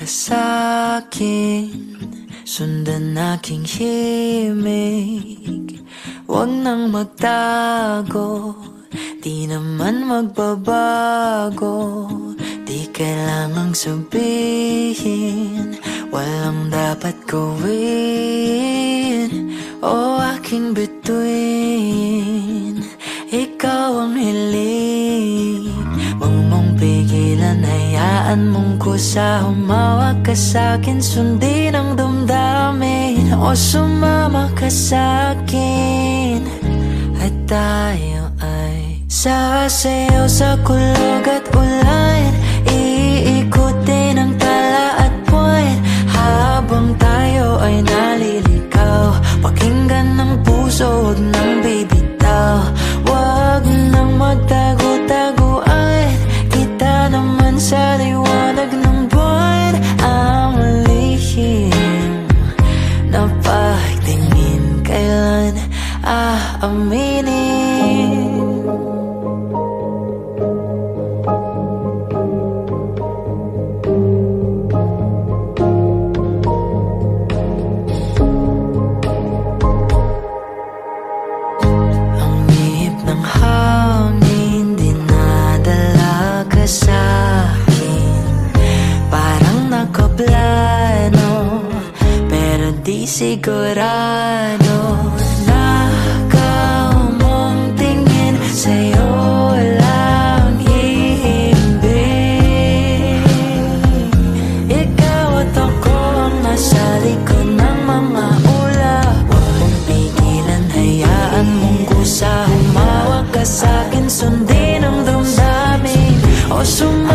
ka sa'kin Sundan aking himig Huwag nang magtago Di naman magbabago Di kailangang sabihin Walang dapat gawin O aking bituin Ikaw Hayaan mong kusa Humawak ka sa'kin Sundin ang damdamin. O sumama ka sa'kin At tayo ay Sasayaw sa kulog at ulan aaminin Ang ihip ng hangin Dinadala ka sa'kin Parang nakaplano Pero di sigurado ka sa'kin, sundin ang damdamin. O sumama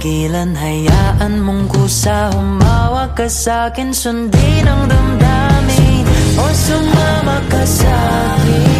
pigilan, hayaan mong kusa. Humawak ka sa'kin, sundin ang damdamin. O sumama ka sa'kin